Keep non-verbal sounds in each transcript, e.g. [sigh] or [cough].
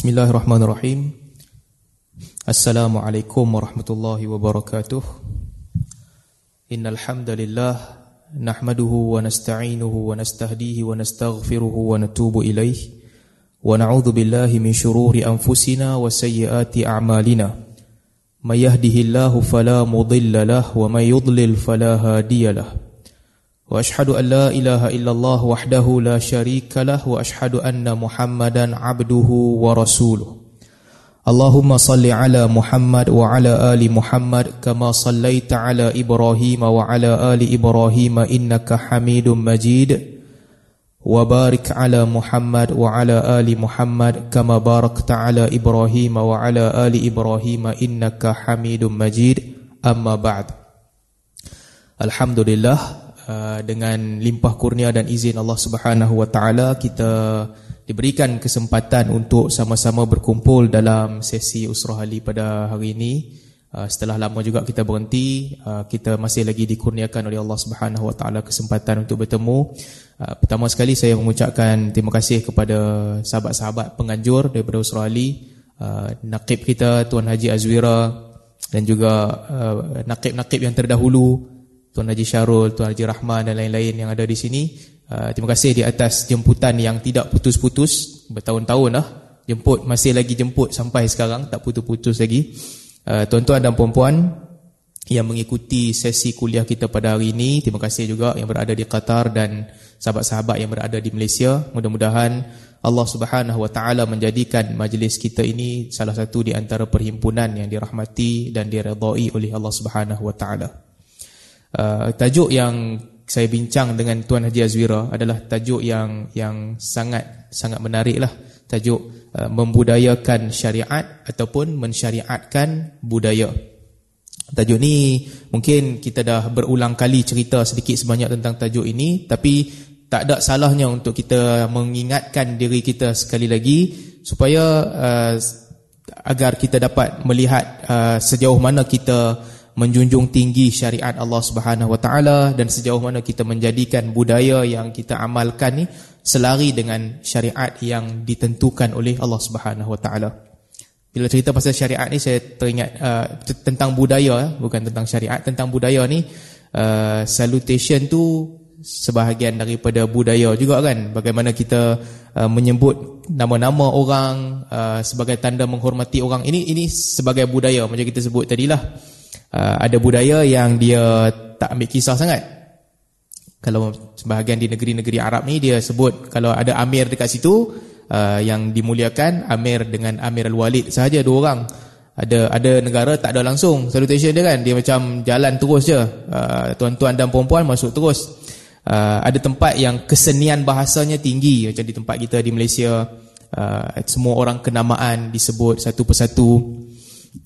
Bismillahirrahmanirrahim. Assalamualaikum warahmatullahi wabarakatuh. Innal hamdalillah nahmaduhu wa nasta'inuhu wa nastahdihi wa nastaghfiruhu wa natubu ilayh wa na'udzu billahi min shururi anfusina wa sayyiati a'malina. May yahdihillahu fala mudilla lahu wa may yudlil fala hadiya lahu. واشهد ان لا اله الا الله وحده لا شريك له واشهد ان محمدا عبده ورسوله اللهم صل على محمد وعلى ال محمد كما صليت على ابراهيم وعلى ال ابراهيم انك حميد مجيد وبارك على محمد وعلى ال محمد كما باركت على ابراهيم وعلى ال ابراهيم انك حميد مجيد اما بعد الحمد لله Uh, dengan limpah kurnia dan izin Allah Subhanahu wa taala kita diberikan kesempatan untuk sama-sama berkumpul dalam sesi usrah hali pada hari ini. Uh, setelah lama juga kita berhenti uh, kita masih lagi dikurniakan oleh Allah Subhanahu wa taala kesempatan untuk bertemu. Pertama sekali saya mengucapkan terima kasih kepada sahabat-sahabat penganjur daripada usrah hali nakib kita Tuan Haji Azwira dan juga nakib-nakib yang terdahulu Tuan Haji Syarul, Tuan Haji Rahman dan lain-lain yang ada di sini. Uh, terima kasih di atas jemputan yang tidak putus-putus bertahun-tahun dah. Jemput masih lagi jemput sampai sekarang tak putus-putus lagi. Uh, tuan-tuan dan puan-puan yang mengikuti sesi kuliah kita pada hari ini, terima kasih juga yang berada di Qatar dan sahabat-sahabat yang berada di Malaysia. Mudah-mudahan Allah Subhanahu Wa Taala menjadikan majlis kita ini salah satu di antara perhimpunan yang dirahmati dan diredai oleh Allah Subhanahu Wa Taala. Uh, tajuk yang saya bincang dengan Tuan Haji Azwira adalah tajuk yang yang sangat sangat menarik lah. Tajuk uh, membudayakan syariat ataupun mensyariatkan budaya. Tajuk ni mungkin kita dah berulang kali cerita sedikit sebanyak tentang tajuk ini tapi tak ada salahnya untuk kita mengingatkan diri kita sekali lagi supaya uh, agar kita dapat melihat uh, sejauh mana kita menjunjung tinggi syariat Allah Subhanahu Wa Taala dan sejauh mana kita menjadikan budaya yang kita amalkan ni selari dengan syariat yang ditentukan oleh Allah Subhanahu Wa Taala. Bila cerita pasal syariat ni saya teringat uh, tentang budaya eh, bukan tentang syariat tentang budaya ni uh, salutation tu sebahagian daripada budaya juga kan bagaimana kita uh, menyebut nama-nama orang uh, sebagai tanda menghormati orang ini ini sebagai budaya macam kita sebut tadilah uh, ada budaya yang dia tak ambil kisah sangat. Kalau sebahagian di negeri-negeri Arab ni dia sebut kalau ada amir dekat situ uh, yang dimuliakan amir dengan Amir Al-Walid sahaja dua orang. Ada ada negara tak ada langsung salutation dia kan dia macam jalan terus je. Uh, tuan-tuan dan puan-puan masuk terus. Uh, ada tempat yang kesenian bahasanya tinggi. Macam di tempat kita di Malaysia uh, semua orang kenamaan disebut satu persatu.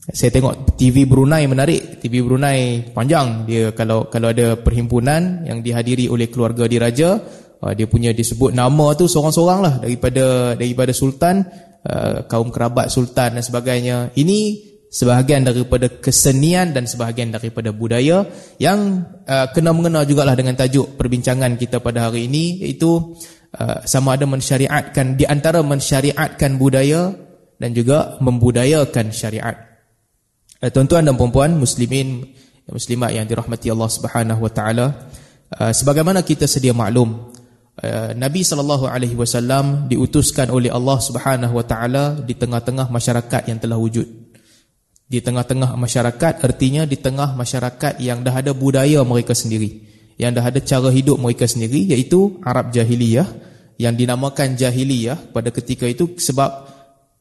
Saya tengok TV Brunei menarik. TV Brunei panjang. Dia kalau kalau ada perhimpunan yang dihadiri oleh keluarga diraja uh, dia punya disebut nama tu seorang-seorang lah daripada daripada sultan uh, kaum kerabat sultan dan sebagainya. Ini sebahagian daripada kesenian dan sebahagian daripada budaya yang uh, kena mengena jugalah dengan tajuk perbincangan kita pada hari ini iaitu sama ada mensyariatkan di antara mensyariatkan budaya dan juga membudayakan syariat. Eh, tuan-tuan dan puan-puan muslimin muslimat yang dirahmati Allah Subhanahu wa taala uh, sebagaimana kita sedia maklum uh, Nabi sallallahu alaihi wasallam diutuskan oleh Allah Subhanahu wa taala di tengah-tengah masyarakat yang telah wujud di tengah-tengah masyarakat artinya di tengah masyarakat yang dah ada budaya mereka sendiri yang dah ada cara hidup mereka sendiri iaitu Arab jahiliyah yang dinamakan jahiliyah pada ketika itu sebab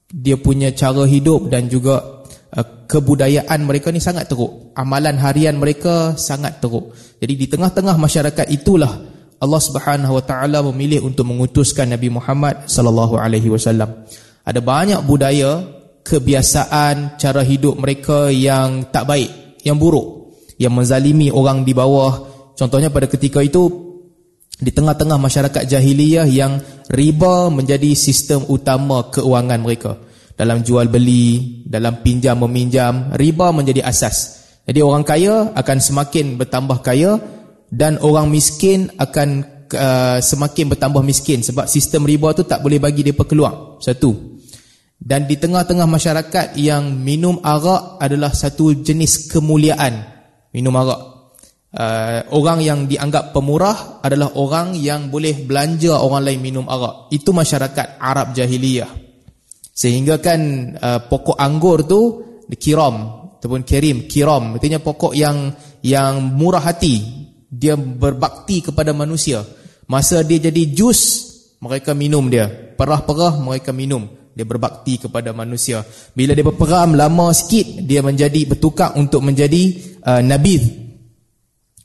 dia punya cara hidup dan juga Uh, kebudayaan mereka ni sangat teruk. Amalan harian mereka sangat teruk. Jadi di tengah-tengah masyarakat itulah Allah Subhanahu Wa Taala memilih untuk mengutuskan Nabi Muhammad sallallahu alaihi wasallam. Ada banyak budaya, kebiasaan, cara hidup mereka yang tak baik, yang buruk, yang menzalimi orang di bawah. Contohnya pada ketika itu di tengah-tengah masyarakat jahiliyah yang riba menjadi sistem utama keuangan mereka dalam jual beli, dalam pinjam meminjam, riba menjadi asas. Jadi orang kaya akan semakin bertambah kaya dan orang miskin akan uh, semakin bertambah miskin sebab sistem riba tu tak boleh bagi dia keluar. Satu. Dan di tengah-tengah masyarakat yang minum arak adalah satu jenis kemuliaan. Minum arak. Uh, orang yang dianggap pemurah adalah orang yang boleh belanja orang lain minum arak. Itu masyarakat Arab jahiliyah. Sehingga kan uh, pokok anggur tu kiram. Ataupun kirim kiram. Artinya pokok yang yang murah hati. Dia berbakti kepada manusia. Masa dia jadi jus mereka minum dia. Perah-perah mereka minum dia berbakti kepada manusia. Bila dia berperam lama sikit dia menjadi bertukar untuk menjadi uh, nabi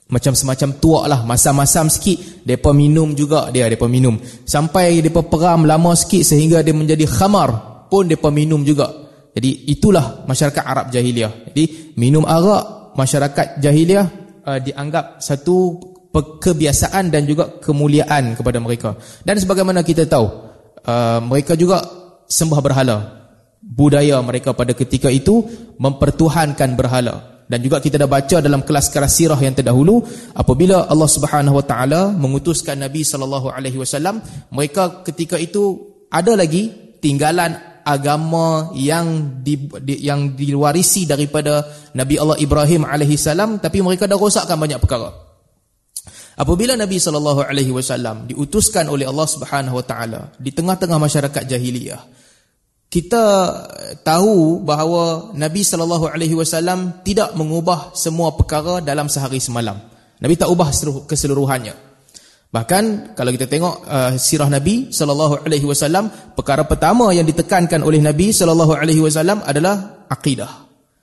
macam semacam tuak lah masam-masam sikit. Depa minum juga dia depa minum. Sampai depa peram lama sikit sehingga dia menjadi khamar pun depa minum juga. Jadi itulah masyarakat Arab jahiliah. Jadi minum arak masyarakat jahiliah uh, dianggap satu kebiasaan dan juga kemuliaan kepada mereka. Dan sebagaimana kita tahu uh, mereka juga sembah berhala. Budaya mereka pada ketika itu mempertuhankan berhala. Dan juga kita dah baca dalam kelas-kelas sirah yang terdahulu apabila Allah Subhanahu Wa Taala mengutuskan Nabi sallallahu alaihi wasallam, mereka ketika itu ada lagi tinggalan agama yang di, di, yang diwarisi daripada Nabi Allah Ibrahim alaihi salam tapi mereka dah rosakkan banyak perkara. Apabila Nabi sallallahu alaihi wasallam diutuskan oleh Allah Subhanahu wa taala di tengah-tengah masyarakat jahiliyah kita tahu bahawa Nabi sallallahu alaihi wasallam tidak mengubah semua perkara dalam sehari semalam. Nabi tak ubah keseluruhannya. Bahkan kalau kita tengok uh, sirah Nabi sallallahu alaihi wasallam, perkara pertama yang ditekankan oleh Nabi sallallahu alaihi wasallam adalah akidah.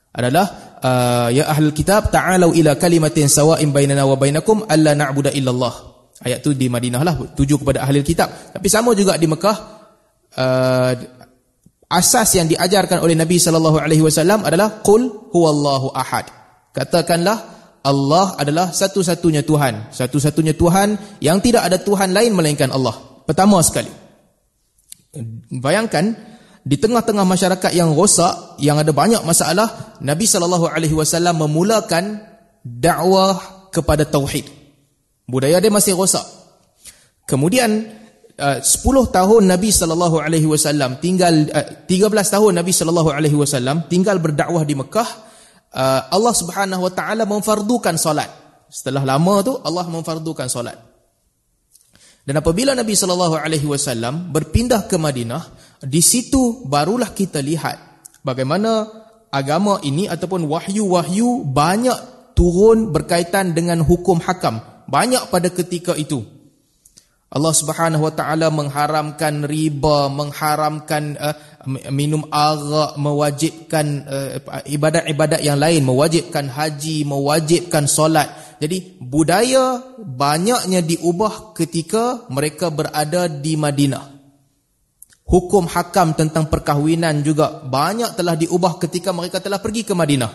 Adalah uh, ya ahlul kitab ta'alu ila kalimatin sawa'in bainana wa bainakum alla na'budu illallah. Ayat tu di Madinah lah tuju kepada ahli kitab. Tapi sama juga di Mekah uh, asas yang diajarkan oleh Nabi sallallahu alaihi wasallam adalah qul huwallahu ahad. Katakanlah Allah adalah satu-satunya Tuhan, satu-satunya Tuhan yang tidak ada Tuhan lain melainkan Allah. Pertama sekali. Bayangkan di tengah-tengah masyarakat yang rosak, yang ada banyak masalah, Nabi sallallahu alaihi wasallam memulakan dakwah kepada tauhid. Budaya dia masih rosak. Kemudian Uh, 10 tahun Nabi sallallahu alaihi wasallam tinggal uh, 13 tahun Nabi sallallahu alaihi wasallam tinggal berdakwah di Mekah uh, Allah Subhanahu wa taala memfardukan solat. Setelah lama tu Allah memfardukan solat. Dan apabila Nabi sallallahu alaihi wasallam berpindah ke Madinah di situ barulah kita lihat bagaimana agama ini ataupun wahyu-wahyu banyak turun berkaitan dengan hukum hakam. Banyak pada ketika itu Allah Subhanahu Wa Taala mengharamkan riba, mengharamkan uh, minum arak, mewajibkan uh, ibadat-ibadat yang lain, mewajibkan haji, mewajibkan solat. Jadi budaya banyaknya diubah ketika mereka berada di Madinah. Hukum hakam tentang perkahwinan juga banyak telah diubah ketika mereka telah pergi ke Madinah.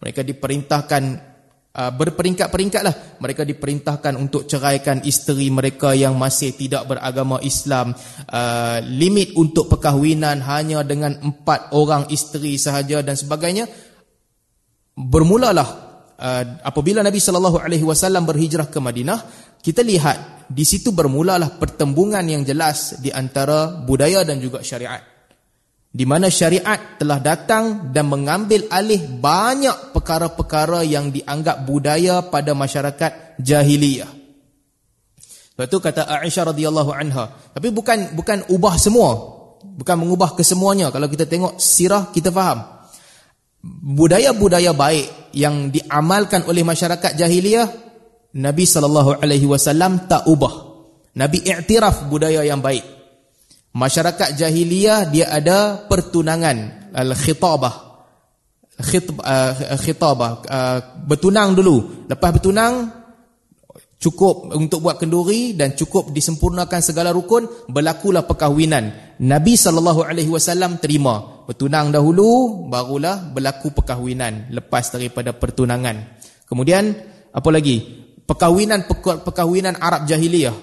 Mereka diperintahkan uh, berperingkat-peringkat lah. Mereka diperintahkan untuk ceraikan isteri mereka yang masih tidak beragama Islam. Uh, limit untuk perkahwinan hanya dengan empat orang isteri sahaja dan sebagainya. Bermulalah uh, apabila Nabi SAW berhijrah ke Madinah, kita lihat di situ bermulalah pertembungan yang jelas di antara budaya dan juga syariat di mana syariat telah datang dan mengambil alih banyak perkara-perkara yang dianggap budaya pada masyarakat jahiliyah. Sebab itu kata Aisyah radhiyallahu anha, tapi bukan bukan ubah semua, bukan mengubah kesemuanya. Kalau kita tengok sirah kita faham. Budaya-budaya baik yang diamalkan oleh masyarakat jahiliyah, Nabi sallallahu alaihi wasallam tak ubah. Nabi iktiraf budaya yang baik. Masyarakat jahiliyah dia ada pertunangan al-khitabah. Uh, khitabah uh, bertunang dulu. Lepas bertunang cukup untuk buat kenduri dan cukup disempurnakan segala rukun, berlakulah perkahwinan. Nabi sallallahu alaihi wasallam terima. Bertunang dahulu barulah berlaku perkahwinan lepas daripada pertunangan. Kemudian apa lagi? Perkahwinan perkahwinan Arab jahiliyah.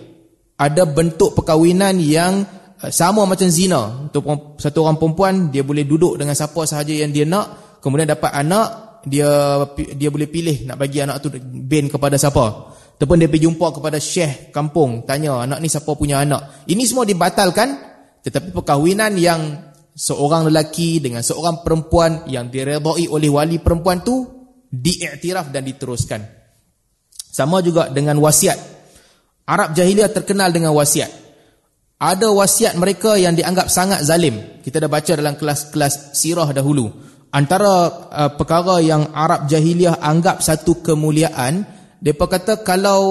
Ada bentuk perkahwinan yang Eh, sama macam zina satu orang perempuan dia boleh duduk dengan siapa sahaja yang dia nak kemudian dapat anak dia dia boleh pilih nak bagi anak tu bin kepada siapa ataupun dia pergi jumpa kepada syekh kampung tanya anak ni siapa punya anak ini semua dibatalkan tetapi perkahwinan yang seorang lelaki dengan seorang perempuan yang diredai oleh wali perempuan tu diiktiraf dan diteruskan. Sama juga dengan wasiat. Arab jahiliah terkenal dengan wasiat. Ada wasiat mereka yang dianggap sangat zalim. Kita dah baca dalam kelas-kelas sirah dahulu. Antara uh, perkara yang Arab jahiliah anggap satu kemuliaan, depa kata kalau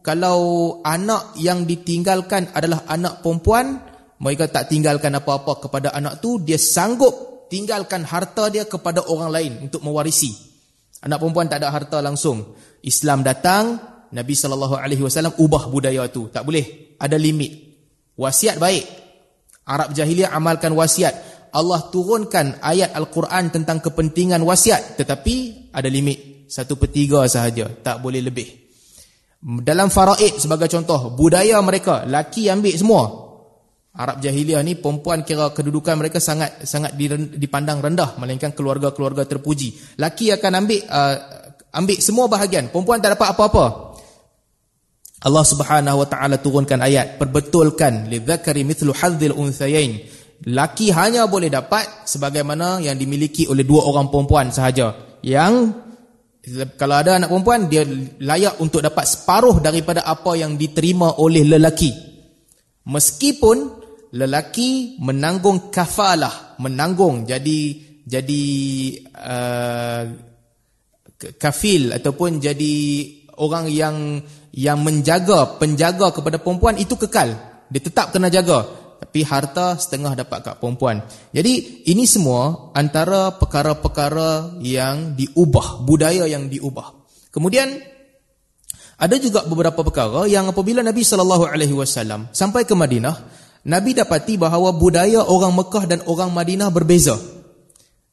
kalau anak yang ditinggalkan adalah anak perempuan, mereka tak tinggalkan apa-apa kepada anak tu dia sanggup tinggalkan harta dia kepada orang lain untuk mewarisi. Anak perempuan tak ada harta langsung. Islam datang Nabi sallallahu alaihi wasallam ubah budaya tu. Tak boleh. Ada limit. Wasiat baik. Arab jahiliah amalkan wasiat Allah turunkan ayat al-Quran tentang kepentingan wasiat tetapi ada limit satu per tiga sahaja tak boleh lebih dalam faraid sebagai contoh budaya mereka laki ambil semua Arab jahiliah ni perempuan kira kedudukan mereka sangat sangat dipandang rendah melainkan keluarga-keluarga terpuji. Laki akan ambil uh, ambil semua bahagian, perempuan tak dapat apa-apa. Allah Subhanahu wa taala turunkan ayat perbetulkan lidzakari mithlu hadzil unthayain. Laki hanya boleh dapat sebagaimana yang dimiliki oleh dua orang perempuan sahaja. Yang kalau ada anak perempuan dia layak untuk dapat separuh daripada apa yang diterima oleh lelaki. Meskipun lelaki menanggung kafalah menanggung jadi jadi uh, kafil ataupun jadi orang yang yang menjaga penjaga kepada perempuan itu kekal dia tetap kena jaga tapi harta setengah dapat kat perempuan jadi ini semua antara perkara-perkara yang diubah budaya yang diubah kemudian ada juga beberapa perkara yang apabila Nabi sallallahu alaihi wasallam sampai ke Madinah Nabi dapati bahawa budaya orang Mekah dan orang Madinah berbeza.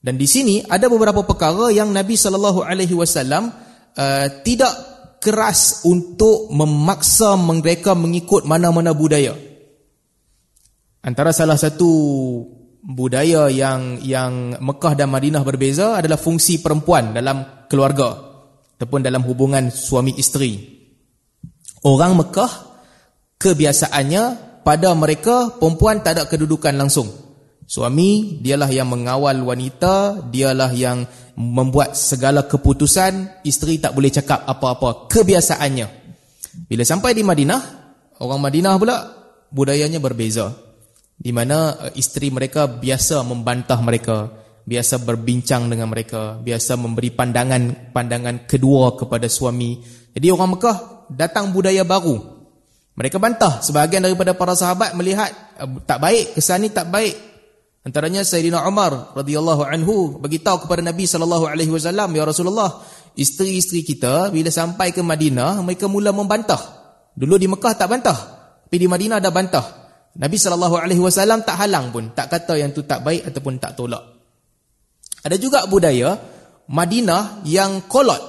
Dan di sini ada beberapa perkara yang Nabi sallallahu alaihi wasallam uh, tidak keras untuk memaksa mereka mengikut mana-mana budaya. Antara salah satu budaya yang yang Mekah dan Madinah berbeza adalah fungsi perempuan dalam keluarga ataupun dalam hubungan suami isteri. Orang Mekah kebiasaannya pada mereka perempuan tak ada kedudukan langsung. Suami dialah yang mengawal wanita, dialah yang membuat segala keputusan, isteri tak boleh cakap apa-apa kebiasaannya. Bila sampai di Madinah, orang Madinah pula budayanya berbeza. Di mana eh, isteri mereka biasa membantah mereka, biasa berbincang dengan mereka, biasa memberi pandangan pandangan kedua kepada suami. Jadi orang Mekah datang budaya baru mereka bantah sebahagian daripada para sahabat melihat uh, tak baik, kesan ini tak baik. Antaranya Sayyidina Umar radhiyallahu anhu beritahu kepada Nabi sallallahu alaihi wasallam, "Ya Rasulullah, isteri-isteri kita bila sampai ke Madinah mereka mula membantah. Dulu di Mekah tak bantah, tapi di Madinah ada bantah." Nabi sallallahu alaihi wasallam tak halang pun, tak kata yang tu tak baik ataupun tak tolak. Ada juga budaya Madinah yang kolot.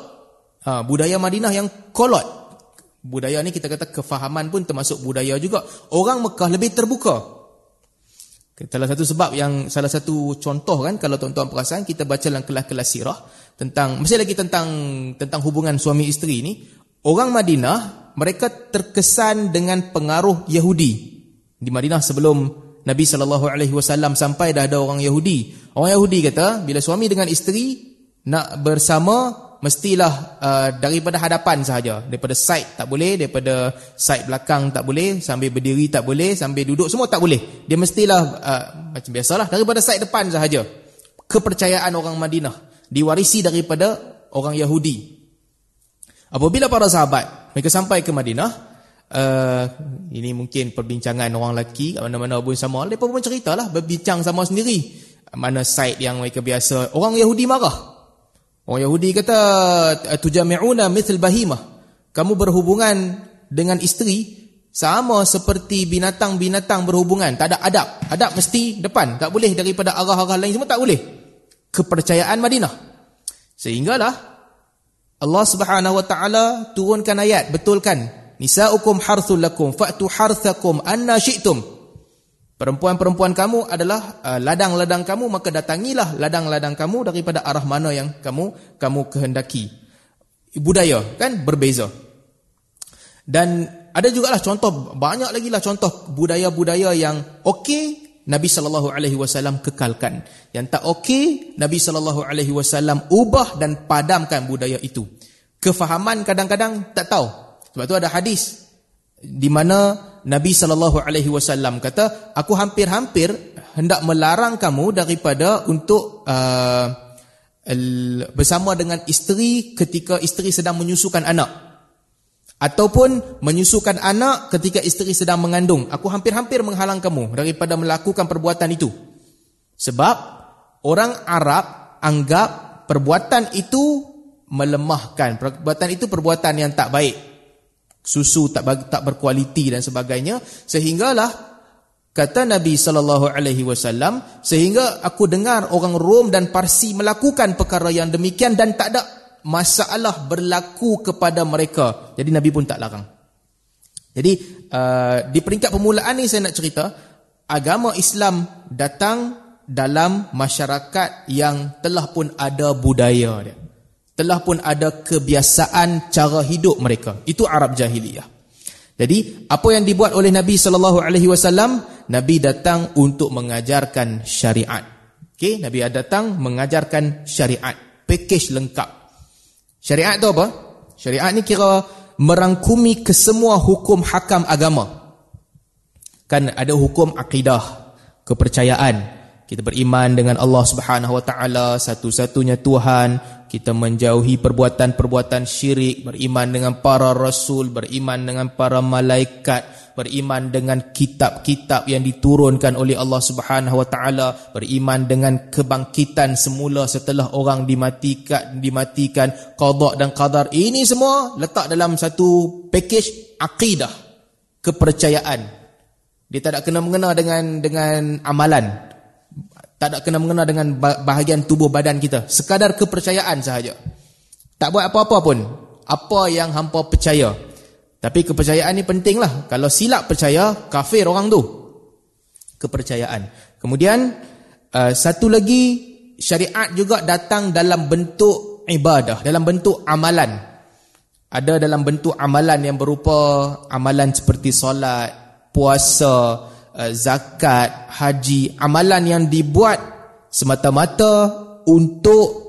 Ha, budaya Madinah yang kolot budaya ni kita kata kefahaman pun termasuk budaya juga. Orang Mekah lebih terbuka. Salah satu sebab yang salah satu contoh kan kalau tuan-tuan perasan kita baca dalam kelas-kelas sirah tentang mesti lagi tentang tentang hubungan suami isteri ni, orang Madinah mereka terkesan dengan pengaruh Yahudi. Di Madinah sebelum Nabi sallallahu alaihi wasallam sampai dah ada orang Yahudi. Orang Yahudi kata bila suami dengan isteri nak bersama mestilah uh, daripada hadapan sahaja. Daripada side tak boleh daripada side belakang tak boleh sambil berdiri tak boleh sambil duduk semua tak boleh. Dia mestilah uh, macam biasalah daripada side depan sahaja. Kepercayaan orang Madinah diwarisi daripada orang Yahudi. Apabila para sahabat mereka sampai ke Madinah uh, ini mungkin perbincangan orang lelaki mana-mana pun sama mereka pun ceritalah berbincang sama sendiri mana side yang mereka biasa orang Yahudi marah Orang Yahudi kata tujami'una mithl bahimah. Kamu berhubungan dengan isteri sama seperti binatang-binatang berhubungan, tak ada adab. Adab mesti depan, tak boleh daripada arah-arah lain semua tak boleh. Kepercayaan Madinah. Sehinggalah Allah Subhanahu wa taala turunkan ayat betulkan nisaukum harthul lakum fa'tu harthakum anna syi'tum. Perempuan-perempuan kamu adalah uh, ladang-ladang uh, kamu maka datangilah ladang-ladang kamu daripada arah mana yang kamu kamu kehendaki. Budaya kan berbeza. Dan ada juga lah contoh banyak lagi lah contoh budaya-budaya yang okey Nabi sallallahu alaihi wasallam kekalkan. Yang tak okey, Nabi sallallahu alaihi wasallam ubah dan padamkan budaya itu. Kefahaman kadang-kadang tak tahu. Sebab tu ada hadis di mana Nabi sallallahu alaihi wasallam kata, aku hampir-hampir hendak melarang kamu daripada untuk uh, bersama dengan isteri ketika isteri sedang menyusukan anak. Ataupun menyusukan anak ketika isteri sedang mengandung. Aku hampir-hampir menghalang kamu daripada melakukan perbuatan itu. Sebab orang Arab anggap perbuatan itu melemahkan. Perbuatan itu perbuatan yang tak baik susu tak tak berkualiti dan sebagainya sehinggalah kata Nabi sallallahu alaihi wasallam sehingga aku dengar orang Rom dan Parsi melakukan perkara yang demikian dan tak ada masalah berlaku kepada mereka. Jadi Nabi pun tak larang. Jadi uh, di peringkat permulaan ni saya nak cerita agama Islam datang dalam masyarakat yang telah pun ada budaya dia. Telah pun ada kebiasaan cara hidup mereka. Itu Arab jahiliyah. Jadi apa yang dibuat oleh Nabi sallallahu alaihi wasallam, Nabi datang untuk mengajarkan syariat. Okey, Nabi datang mengajarkan syariat, package lengkap. Syariat tu apa? Syariat ni kira merangkumi kesemua hukum hakam agama. Kan ada hukum akidah, kepercayaan. Kita beriman dengan Allah Subhanahu Wa Taala satu-satunya Tuhan. Kita menjauhi perbuatan-perbuatan syirik, beriman dengan para rasul, beriman dengan para malaikat, beriman dengan kitab-kitab yang diturunkan oleh Allah Subhanahu Wa Taala, beriman dengan kebangkitan semula setelah orang dimatikan, dimatikan qada dan qadar. Ini semua letak dalam satu package akidah, kepercayaan. Dia tak ada kena mengena dengan dengan amalan. Tak ada kena mengena dengan bahagian tubuh badan kita. Sekadar kepercayaan sahaja. Tak buat apa-apa pun. Apa yang hampa percaya. Tapi kepercayaan ni penting lah. Kalau silap percaya, kafir orang tu. Kepercayaan. Kemudian, uh, satu lagi, syariat juga datang dalam bentuk ibadah, dalam bentuk amalan. Ada dalam bentuk amalan yang berupa amalan seperti solat, puasa, uh, zakat, haji. Amalan yang dibuat semata-mata untuk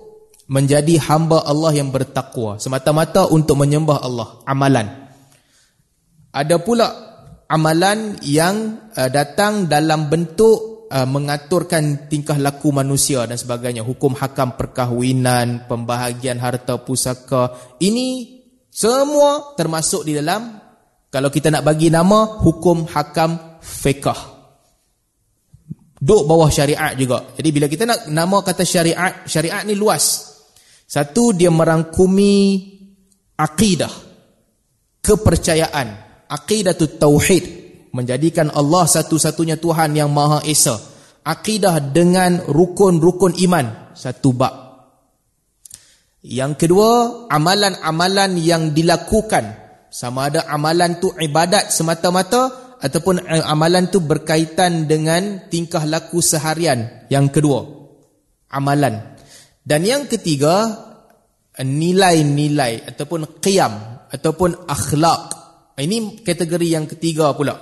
menjadi hamba Allah yang bertakwa. Semata-mata untuk menyembah Allah. Amalan. Ada pula amalan yang uh, datang dalam bentuk uh, mengaturkan tingkah laku manusia dan sebagainya. Hukum hakam perkahwinan, pembahagian harta pusaka. Ini semua termasuk di dalam, kalau kita nak bagi nama, hukum hakam fiqah. Duk bawah syariat juga. Jadi bila kita nak nama kata syariat, syariat ni luas. Satu, dia merangkumi akidah, kepercayaan, aqidatut tauhid menjadikan Allah satu-satunya Tuhan yang Maha Esa akidah dengan rukun-rukun iman satu bab yang kedua amalan-amalan yang dilakukan sama ada amalan tu ibadat semata-mata ataupun amalan tu berkaitan dengan tingkah laku seharian yang kedua amalan dan yang ketiga nilai-nilai ataupun qiyam ataupun akhlak ini kategori yang ketiga pula.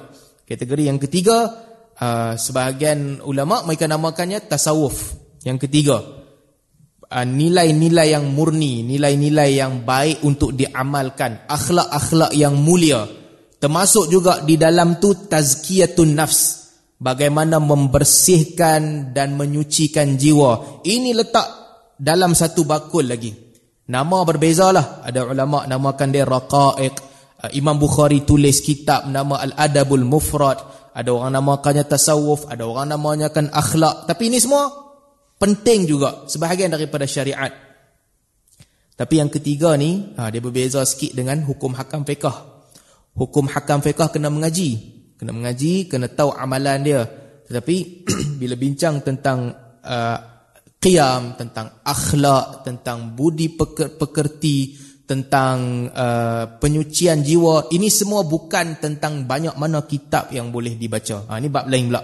Kategori yang ketiga, uh, sebahagian ulama mereka namakannya tasawuf. Yang ketiga, nilai-nilai yang murni, nilai-nilai yang baik untuk diamalkan, akhlak-akhlak yang mulia. Termasuk juga di dalam tu tazkiyatun nafs. Bagaimana membersihkan dan menyucikan jiwa. Ini letak dalam satu bakul lagi. Nama berbezalah. Ada ulama namakan dia raqaiq. Uh, Imam Bukhari tulis kitab nama Al-Adabul Mufrad. Ada orang namakannya tasawuf, ada orang namanya kan akhlak. Tapi ini semua penting juga sebahagian daripada syariat. Tapi yang ketiga ni, ha, dia berbeza sikit dengan hukum hakam fiqah. Hukum hakam fiqah kena mengaji. Kena mengaji, kena tahu amalan dia. Tetapi [clears throat] bila bincang tentang uh, qiyam, tentang akhlak, tentang budi pekerti, tentang uh, penyucian jiwa ini semua bukan tentang banyak mana kitab yang boleh dibaca ha, ini bab lain pula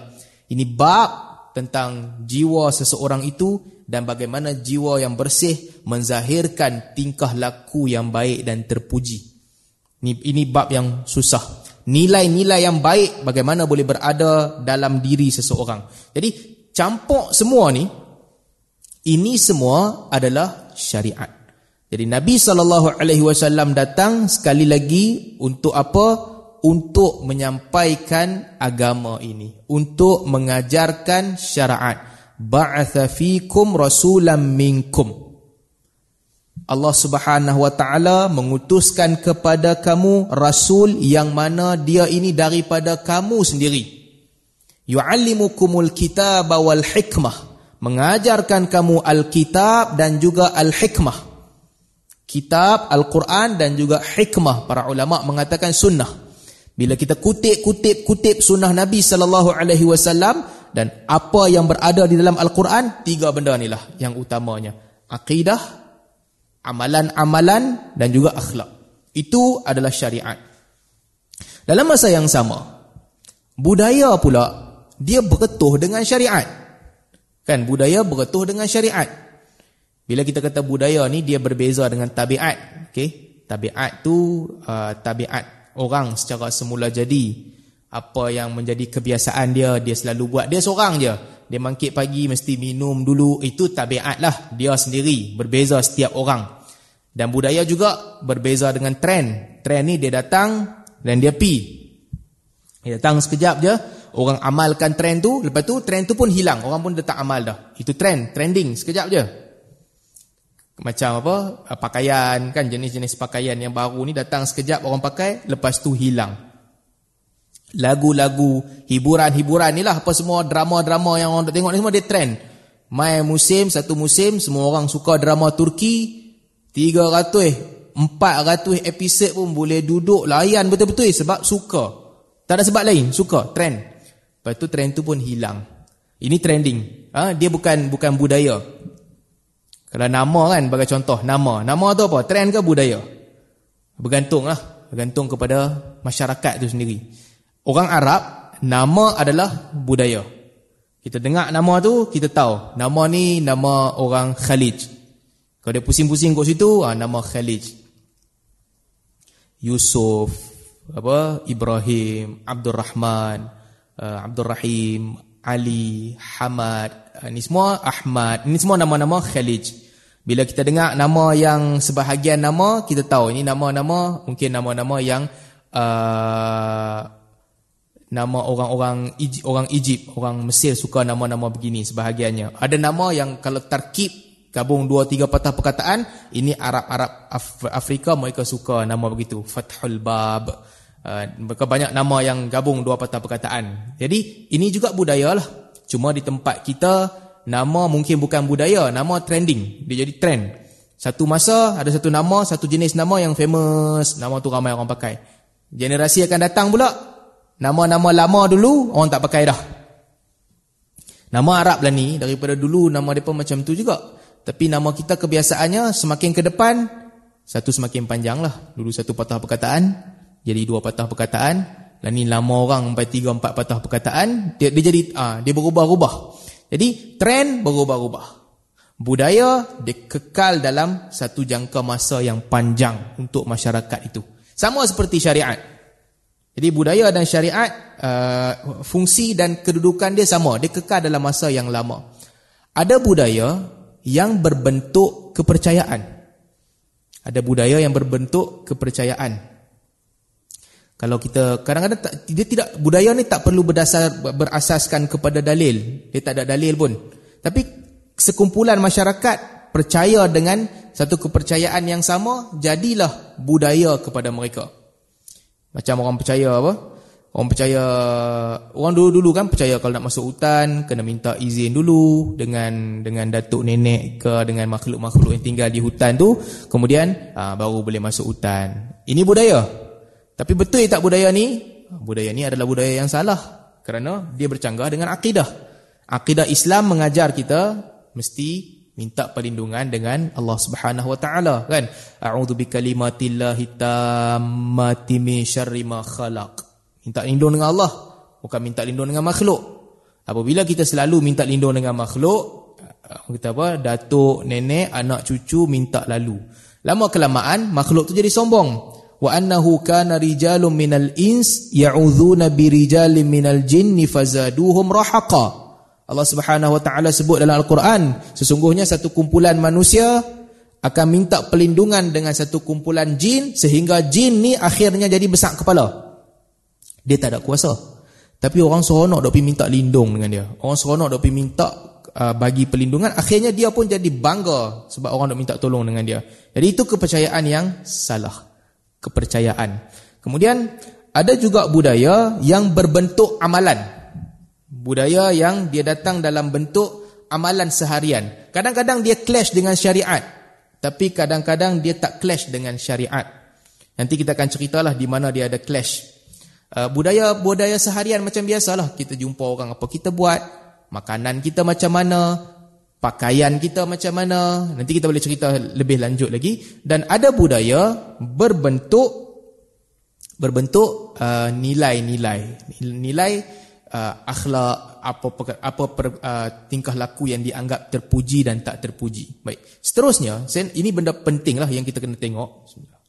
ini bab tentang jiwa seseorang itu dan bagaimana jiwa yang bersih menzahirkan tingkah laku yang baik dan terpuji ini, ini bab yang susah Nilai-nilai yang baik bagaimana boleh berada dalam diri seseorang. Jadi campur semua ni ini semua adalah syariat. Jadi Nabi saw datang sekali lagi untuk apa? Untuk menyampaikan agama ini, untuk mengajarkan syariat. Ba'atha fikum rasulam minkum. Allah Subhanahu wa taala mengutuskan kepada kamu rasul yang mana dia ini daripada kamu sendiri. Yu'allimukumul kitaba wal hikmah, mengajarkan kamu al-kitab dan juga al-hikmah. Kitab Al-Quran dan juga hikmah para ulama mengatakan sunnah. Bila kita kutip-kutip kutip sunnah Nabi sallallahu alaihi wasallam dan apa yang berada di dalam Al-Quran, tiga benda inilah yang utamanya. Akidah, amalan-amalan dan juga akhlak. Itu adalah syariat. Dalam masa yang sama, budaya pula dia berketuh dengan syariat. Kan budaya berketuh dengan syariat. Bila kita kata budaya ni dia berbeza dengan tabiat, okey? Tabiat tu uh, tabiat orang secara semula jadi. Apa yang menjadi kebiasaan dia, dia selalu buat. Dia seorang je. Dia mangkit pagi mesti minum dulu. Itu tabiat lah. Dia sendiri. Berbeza setiap orang. Dan budaya juga berbeza dengan trend. Trend ni dia datang dan dia pi. Dia datang sekejap je. Orang amalkan trend tu. Lepas tu trend tu pun hilang. Orang pun dah tak amal dah. Itu trend. Trending. Sekejap je. Macam apa? Pakaian kan jenis-jenis pakaian yang baru ni datang sekejap orang pakai. Lepas tu hilang lagu-lagu, hiburan-hiburan ni lah apa semua drama-drama yang orang tengok ni semua dia trend. Mai musim, satu musim, semua orang suka drama Turki, 300, 400 episod pun boleh duduk layan betul-betul sebab suka. Tak ada sebab lain, suka, trend. Lepas tu trend tu pun hilang. Ini trending. Ha? Dia bukan bukan budaya. Kalau nama kan, bagi contoh, nama. Nama tu apa? Trend ke budaya? Bergantung lah. Bergantung kepada masyarakat tu sendiri. Orang Arab, nama adalah budaya. Kita dengar nama tu, kita tahu. Nama ni nama orang Khalid. Kalau dia pusing-pusing kat situ, ah, nama Khalid. Yusuf, apa Ibrahim, Abdul Rahman, uh, Abdul Rahim, Ali, Hamad, uh, ni semua Ahmad. Ini semua nama-nama Khalid. Bila kita dengar nama yang sebahagian nama, kita tahu ini nama-nama mungkin nama-nama yang uh, nama orang-orang orang Egypt, orang Mesir suka nama-nama begini sebahagiannya. Ada nama yang kalau terkip gabung dua tiga patah perkataan, ini Arab-Arab Af Afrika mereka suka nama begitu. Fathul Bab. Uh, mereka banyak nama yang gabung dua patah perkataan. Jadi ini juga budaya lah. Cuma di tempat kita nama mungkin bukan budaya, nama trending. Dia jadi trend. Satu masa ada satu nama, satu jenis nama yang famous, nama tu ramai orang pakai. Generasi akan datang pula Nama-nama lama dulu orang tak pakai dah. Nama Arab lah ni daripada dulu nama depa macam tu juga. Tapi nama kita kebiasaannya semakin ke depan satu semakin panjang lah. Dulu satu patah perkataan jadi dua patah perkataan. Dan ni lama orang sampai tiga empat patah perkataan dia, dia jadi ah dia berubah-ubah. Jadi trend berubah-ubah. Budaya dia kekal dalam satu jangka masa yang panjang untuk masyarakat itu. Sama seperti syariat. Jadi budaya dan syariat uh, fungsi dan kedudukan dia sama, dia kekal dalam masa yang lama. Ada budaya yang berbentuk kepercayaan. Ada budaya yang berbentuk kepercayaan. Kalau kita kadang-kadang dia tidak budaya ni tak perlu berdasar berasaskan kepada dalil. Dia tak ada dalil pun. Tapi sekumpulan masyarakat percaya dengan satu kepercayaan yang sama, jadilah budaya kepada mereka. Macam orang percaya apa? Orang percaya orang dulu-dulu kan percaya kalau nak masuk hutan kena minta izin dulu dengan dengan datuk nenek ke dengan makhluk-makhluk yang tinggal di hutan tu kemudian aa, ah, baru boleh masuk hutan. Ini budaya. Tapi betul tak budaya ni? Budaya ni adalah budaya yang salah kerana dia bercanggah dengan akidah. Akidah Islam mengajar kita mesti minta perlindungan dengan Allah Subhanahu wa taala kan? A'udzu bikalimatillahi tammati min syarri ma khalaq. Minta lindung dengan Allah bukan minta lindung dengan makhluk. Apabila kita selalu minta lindung dengan makhluk kita apa? Datuk nenek anak cucu minta lalu. Lama kelamaan makhluk tu jadi sombong. Wa annahu kana rijalun minal ins ya'udzuuna birijalin minal jinni fazaduhum rahaqa Allah Subhanahu wa taala sebut dalam al-Quran sesungguhnya satu kumpulan manusia akan minta perlindungan dengan satu kumpulan jin sehingga jin ni akhirnya jadi besar kepala. Dia tak ada kuasa. Tapi orang seronok dok pergi minta lindung dengan dia. Orang seronok dok pergi minta uh, bagi perlindungan akhirnya dia pun jadi bangga sebab orang dok minta tolong dengan dia. Jadi itu kepercayaan yang salah. Kepercayaan. Kemudian ada juga budaya yang berbentuk amalan. Budaya yang dia datang dalam bentuk amalan seharian. Kadang-kadang dia clash dengan syariat. Tapi kadang-kadang dia tak clash dengan syariat. Nanti kita akan ceritalah di mana dia ada clash. Uh, budaya budaya seharian macam biasalah kita jumpa orang apa kita buat, makanan kita macam mana, pakaian kita macam mana nanti kita boleh cerita lebih lanjut lagi dan ada budaya berbentuk berbentuk uh, nilai-nilai uh, nilai uh, akhlak apa apa per, uh, tingkah laku yang dianggap terpuji dan tak terpuji. Baik. Seterusnya ini benda penting lah yang kita kena tengok. Bismillah